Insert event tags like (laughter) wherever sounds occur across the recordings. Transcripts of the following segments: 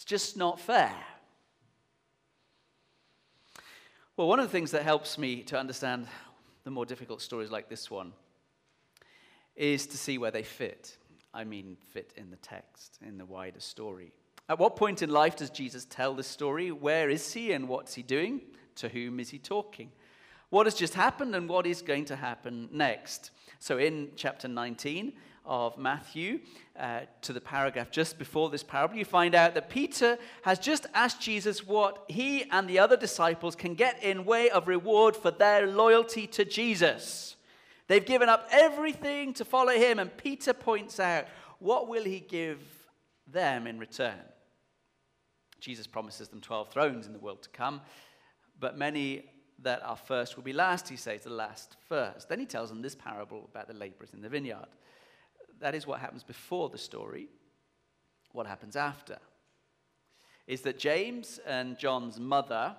It's just not fair. Well, one of the things that helps me to understand the more difficult stories like this one is to see where they fit. I mean, fit in the text, in the wider story. At what point in life does Jesus tell this story? Where is he and what's he doing? To whom is he talking? What has just happened and what is going to happen next? So, in chapter 19 of Matthew, uh, to the paragraph just before this parable, you find out that Peter has just asked Jesus what he and the other disciples can get in way of reward for their loyalty to Jesus. They've given up everything to follow him, and Peter points out, what will he give them in return? Jesus promises them 12 thrones in the world to come, but many that are first will be last, he says, the last first. Then he tells them this parable about the laborers in the vineyard. That is what happens before the story. What happens after is that James and John's mother,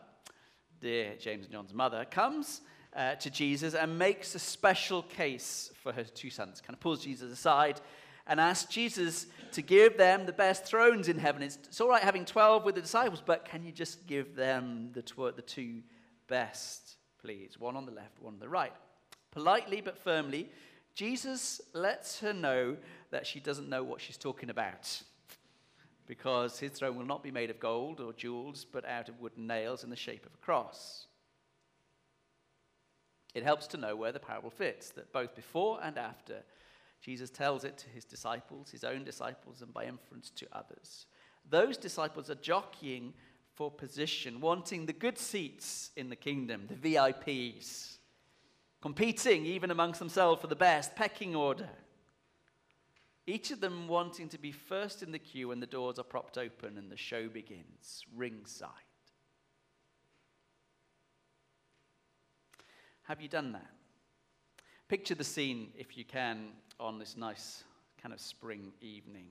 dear James and John's mother, comes uh, to Jesus and makes a special case for her two sons. Kind of pulls Jesus aside and asks Jesus to give them the best thrones in heaven. It's, it's all right having 12 with the disciples, but can you just give them the, tw- the two best, please? One on the left, one on the right. Politely but firmly, Jesus lets her know that she doesn't know what she's talking about because his throne will not be made of gold or jewels, but out of wooden nails in the shape of a cross. It helps to know where the parable fits, that both before and after, Jesus tells it to his disciples, his own disciples, and by inference to others. Those disciples are jockeying for position, wanting the good seats in the kingdom, the VIPs, competing even amongst themselves for the best, pecking order. Each of them wanting to be first in the queue when the doors are propped open and the show begins, ringside. Have you done that? Picture the scene, if you can, on this nice kind of spring evening.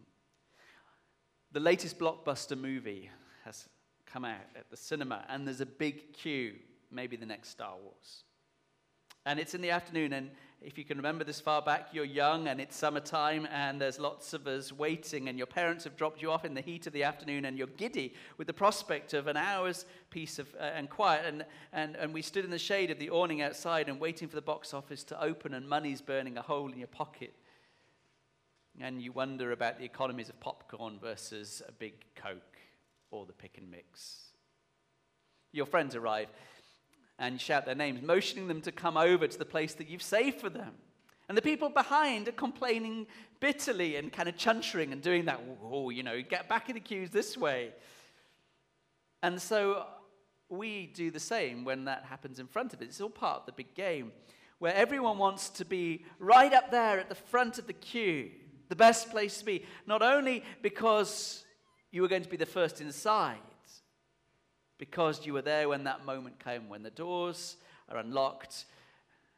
The latest blockbuster movie has come out at the cinema, and there's a big queue, maybe the next Star Wars. And it's in the afternoon, and if you can remember this far back, you're young and it's summertime and there's lots of us waiting, and your parents have dropped you off in the heat of the afternoon, and you're giddy with the prospect of an hour's peace of, uh, and quiet. And, and, and we stood in the shade of the awning outside and waiting for the box office to open, and money's burning a hole in your pocket. And you wonder about the economies of popcorn versus a big Coke or the pick and mix. Your friends arrive and shout their names, motioning them to come over to the place that you've saved for them. And the people behind are complaining bitterly and kind of chuntering and doing that, oh, you know, get back in the queues this way. And so we do the same when that happens in front of it. It's all part of the big game where everyone wants to be right up there at the front of the queue, the best place to be, not only because you were going to be the first inside, because you were there when that moment came, when the doors are unlocked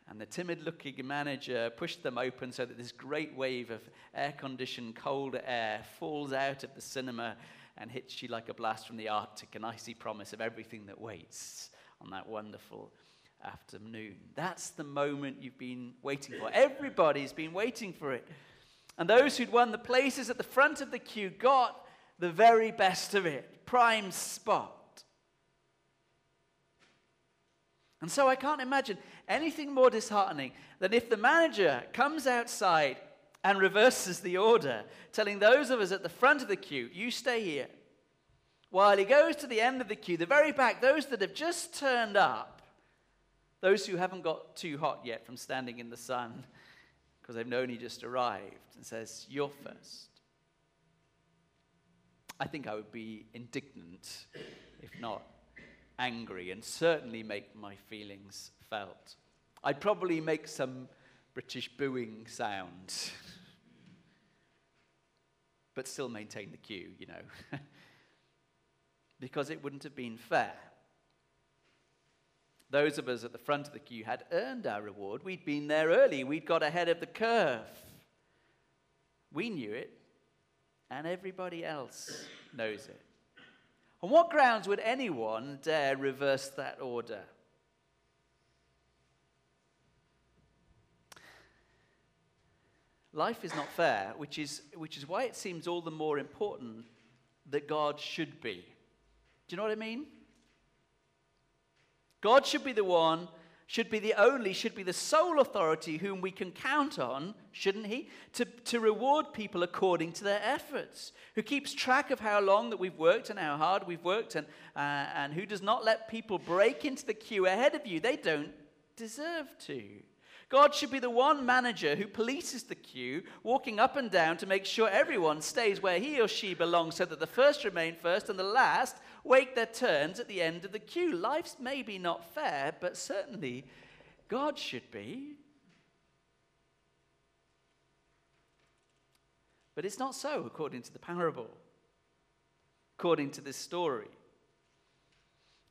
and the timid looking manager pushed them open so that this great wave of air conditioned cold air falls out of the cinema and hits you like a blast from the Arctic, an icy promise of everything that waits on that wonderful afternoon. That's the moment you've been waiting for. Everybody's been waiting for it. And those who'd won the places at the front of the queue got the very best of it, prime spot. And so I can't imagine anything more disheartening than if the manager comes outside and reverses the order, telling those of us at the front of the queue, you stay here. While he goes to the end of the queue, the very back, those that have just turned up, those who haven't got too hot yet from standing in the sun because they've only just arrived, and says, You're first. I think I would be indignant, if not angry and certainly make my feelings felt. I'd probably make some British booing sound, (laughs) but still maintain the queue, you know, (laughs) because it wouldn't have been fair. Those of us at the front of the queue had earned our reward. We'd been there early, we'd got ahead of the curve. We knew it, and everybody else knows it. On what grounds would anyone dare reverse that order? Life is not fair, which is, which is why it seems all the more important that God should be. Do you know what I mean? God should be the one, should be the only, should be the sole authority whom we can count on, shouldn't he? To, to reward people according to their efforts, who keeps track of how long that we've worked and how hard we've worked, and, uh, and who does not let people break into the queue ahead of you. They don't deserve to. God should be the one manager who polices the queue, walking up and down to make sure everyone stays where he or she belongs so that the first remain first and the last wait their turns at the end of the queue. Life's maybe not fair, but certainly God should be. But it's not so according to the parable, according to this story.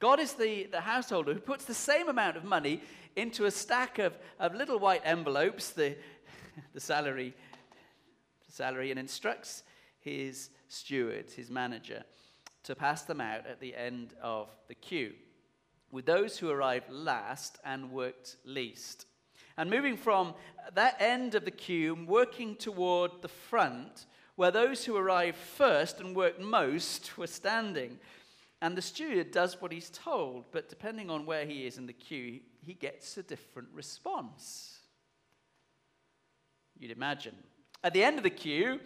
God is the, the householder who puts the same amount of money into a stack of, of little white envelopes, the, (laughs) the salary, salary, and instructs his steward, his manager, to pass them out at the end of the queue, with those who arrived last and worked least. And moving from that end of the queue, working toward the front, where those who arrived first and worked most were standing. And the steward does what he's told, but depending on where he is in the queue, he gets a different response. You'd imagine. At the end of the queue,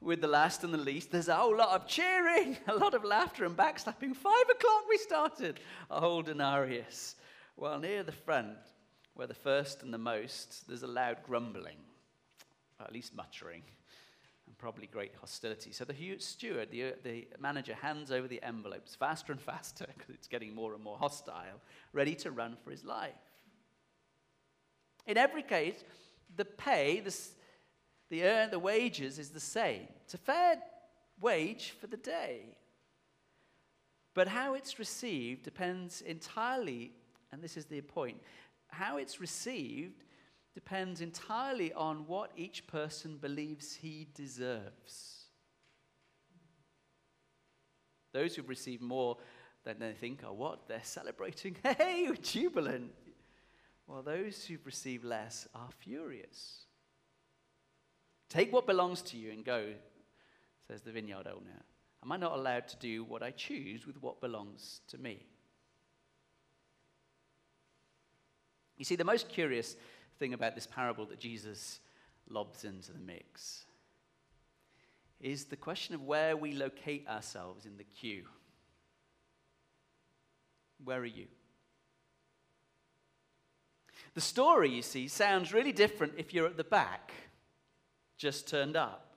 with the last and the least, there's a whole lot of cheering, (laughs) a lot of laughter and backslapping. Five o'clock we started, a whole denarius. While near the front, where the first and the most, there's a loud grumbling, or at least muttering, probably great hostility. So the steward, the, uh, the manager, hands over the envelopes faster and (laughs) faster because it's getting more and more hostile, ready to run for his life. In every case, the pay, the, the, earn, the wages is the same. It's a fair wage for the day. But how it's received depends entirely, and this is the point, how it's received depends entirely on what each person believes he deserves. Those who've received more than they think are what? They're celebrating, (laughs) hey, jubilant. While those who've received less are furious. Take what belongs to you and go, says the vineyard owner. Am I not allowed to do what I choose with what belongs to me? You see, the most curious thing about this parable that Jesus lobs into the mix is the question of where we locate ourselves in the queue. Where are you? The story, you see, sounds really different if you're at the back, just turned up,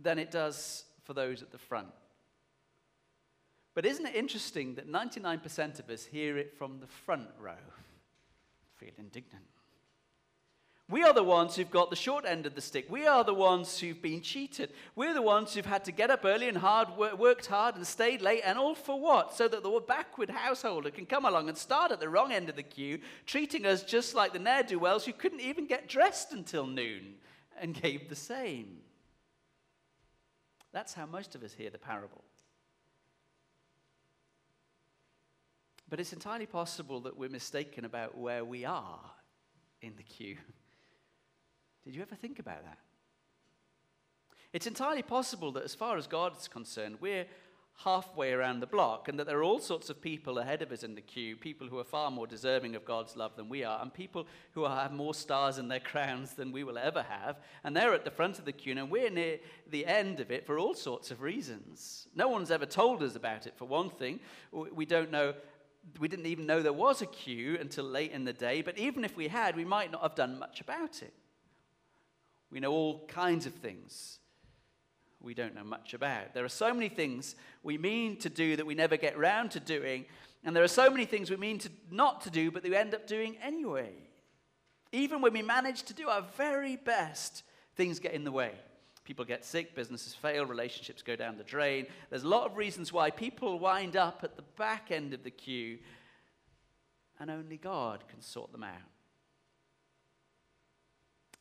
than it does for those at the front. But isn't it interesting that 99% of us hear it from the front row? Feel indignant. We are the ones who've got the short end of the stick. We are the ones who've been cheated. We're the ones who've had to get up early and hard, worked hard and stayed late, and all for what? So that the backward householder can come along and start at the wrong end of the queue, treating us just like the ne'er do wells who couldn't even get dressed until noon and gave the same. That's how most of us hear the parable. But it's entirely possible that we're mistaken about where we are in the queue. (laughs) Did you ever think about that? It's entirely possible that, as far as God's concerned, we're halfway around the block and that there are all sorts of people ahead of us in the queue, people who are far more deserving of God's love than we are, and people who have more stars in their (laughs) crowns than we will ever have. And they're at the front of the queue, and we're near the end of it for all sorts of reasons. No one's ever told us about it, for one thing. We don't know. We didn't even know there was a queue until late in the day, but even if we had, we might not have done much about it. We know all kinds of things we don't know much about. There are so many things we mean to do that we never get round to doing, and there are so many things we mean to not to do but we end up doing anyway. Even when we manage to do our very best, things get in the way. People get sick, businesses fail, relationships go down the drain. There's a lot of reasons why people wind up at the back end of the queue, and only God can sort them out.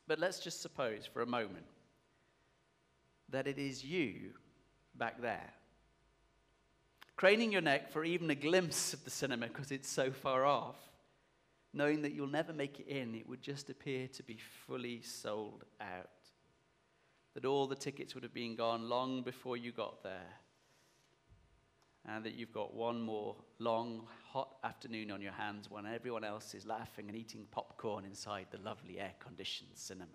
But let's just suppose for a moment that it is you back there. Craning your neck for even a glimpse of the cinema because it's so far off, knowing that you'll never make it in, it would just appear to be fully sold out. That all the tickets would have been gone long before you got there, and that you've got one more long, hot afternoon on your hands when everyone else is laughing and eating popcorn inside the lovely air conditioned cinema.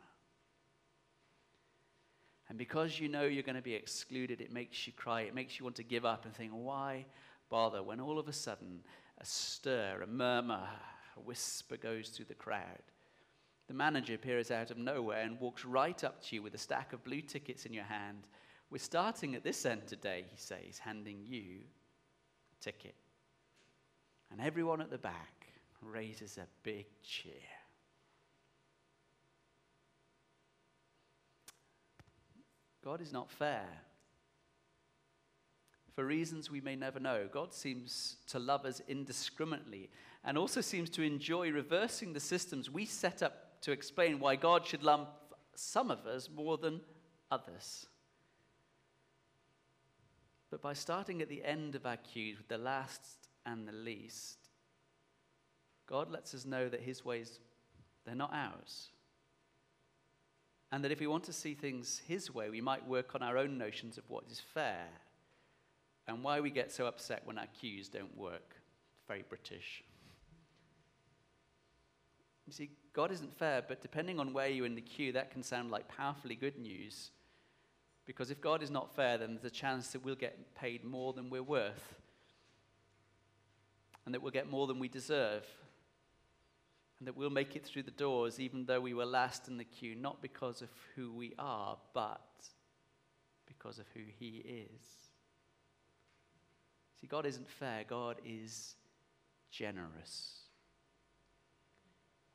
And because you know you're going to be excluded, it makes you cry. It makes you want to give up and think, why bother when all of a sudden a stir, a murmur, a whisper goes through the crowd? The manager appears out of nowhere and walks right up to you with a stack of blue tickets in your hand. We're starting at this end today, he says, handing you a ticket. And everyone at the back raises a big cheer. God is not fair. For reasons we may never know, God seems to love us indiscriminately and also seems to enjoy reversing the systems we set up to explain why God should love some of us more than others. But by starting at the end of our queues with the last and the least, God lets us know that his ways, they're not ours. And that if we want to see things His way, we might work on our own notions of what is fair and why we get so upset when our queues don't work. Very British. You see, God isn't fair, but depending on where you're in the queue, that can sound like powerfully good news. Because if God is not fair, then there's a chance that we'll get paid more than we're worth, and that we'll get more than we deserve and that we'll make it through the doors even though we were last in the queue, not because of who we are, but because of who He is. See, God isn't fair, God is generous.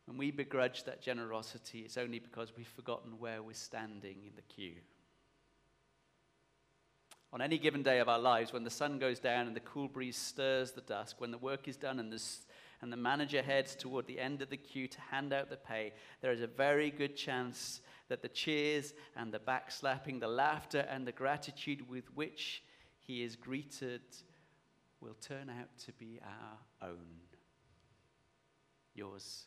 When we begrudge that generosity, it's only because we've forgotten where we're standing in the queue. On any given day of our lives, when the sun goes down and the cool breeze stirs the dusk, when the work is done and and the manager heads toward the end of the queue to hand out the pay, there is a very good chance that the cheers and the backslapping, the laughter and the gratitude with which he is greeted will turn out to be our own, yours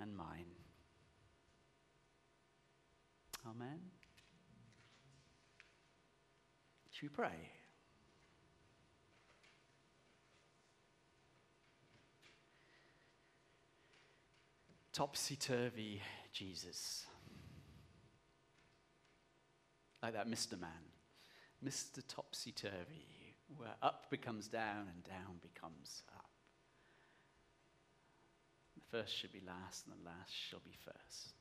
and mine. Amen. Should we pray? topsy turvy Jesus. Like that Mr. Man, Mr. Topsy Turvy, where up becomes down and down becomes up. First should be last, and the last shall be first.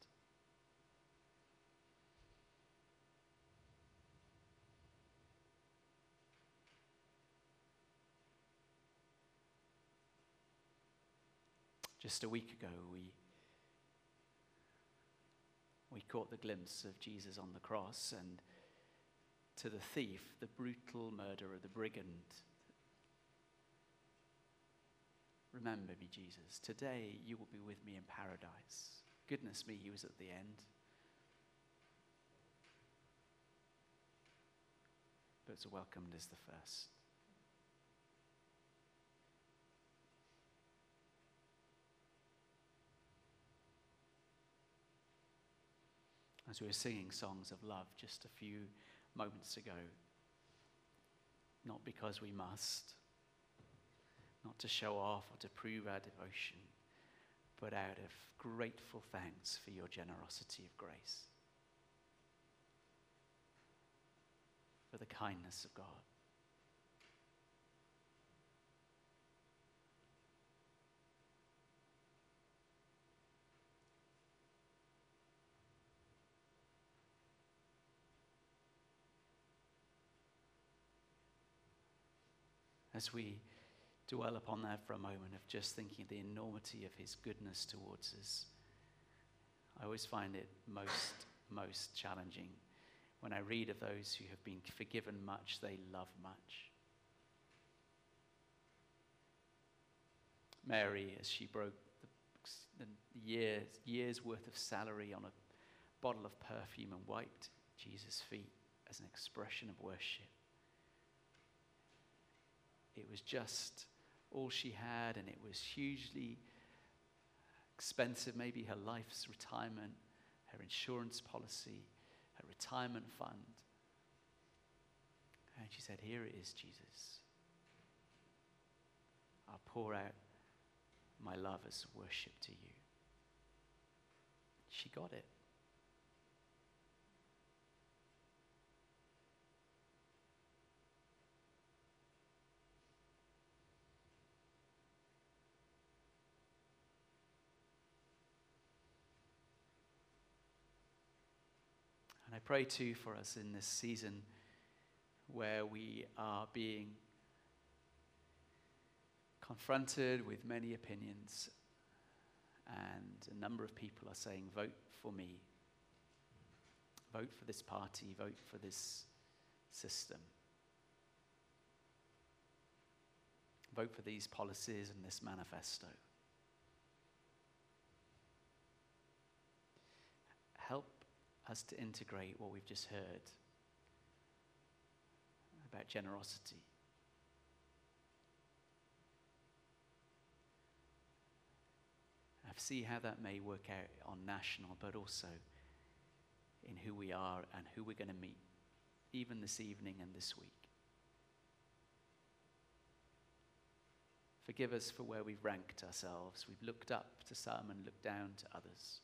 Just a week ago, we we caught the glimpse of Jesus on the cross and to the thief, the brutal murderer, the brigand. Remember me, Jesus. Today you will be with me in paradise. Goodness me, he was at the end. But it's welcomed as the first. as we were singing songs of love just a few moments ago. Not because we must, not to show off or to prove our devotion, but out of grateful thanks for your generosity of grace, for the kindness of God. as we dwell upon that for a moment of just thinking the enormity of his goodness towards us, I always find it most, most challenging when I read of those who have been forgiven much, they love much. Mary, as she broke the, the years, years worth of salary on a bottle of perfume and wiped Jesus' feet as an expression of worship. It was just all she had, and it was hugely expensive. Maybe her life's retirement, her insurance policy, her retirement fund. And she said, Here it is, Jesus. I'll pour out my love as worship to you. She got it. Pray too for us in this season where we are being confronted with many opinions, and a number of people are saying, Vote for me, vote for this party, vote for this system, vote for these policies and this manifesto. Us to integrate what we've just heard about generosity. I see how that may work out on national, but also in who we are and who we're going to meet, even this evening and this week. Forgive us for where we've ranked ourselves. We've looked up to some and looked down to others.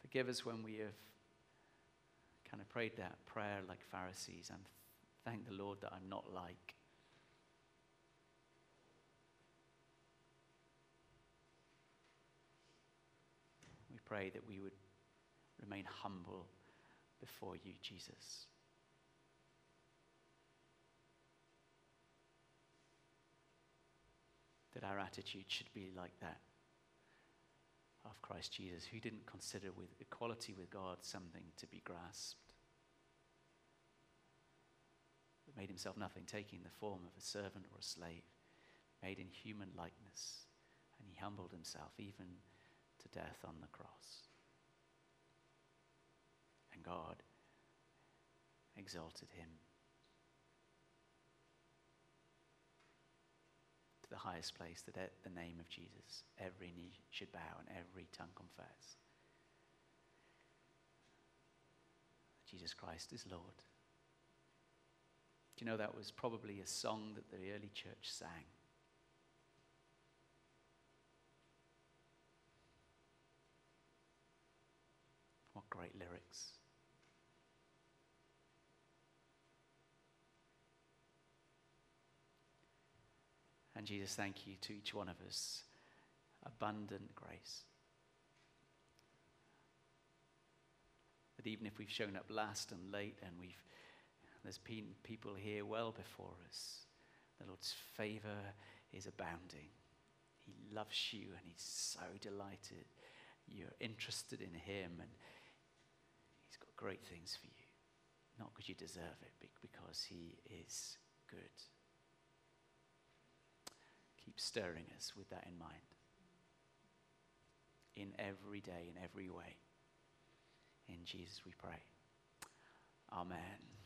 Forgive us when we have kind of prayed that prayer like Pharisees and thank the Lord that I'm not like. We pray that we would remain humble before you, Jesus. That our attitude should be like that of Christ Jesus, who didn't consider with equality with God something to be grasped, but made himself nothing, taking the form of a servant or a slave, made in human likeness, and he humbled himself even to death on the cross. And God exalted him to the highest place that at the name of Jesus every knee should bow and every tongue confess. Jesus Christ is Lord. Do you know that was probably a song that the early church sang? What great lyrics. And Jesus, thank you to each one of us. Abundant grace. That even if we've shown up last and late and we've there's been people here well before us, the Lord's favor is abounding. He loves you and he's so delighted. You're interested in him and he's got great things for you. Not because you deserve it, but because he is good keep stirring us with that in mind. In every day, in every way. In Jesus we pray. Amen.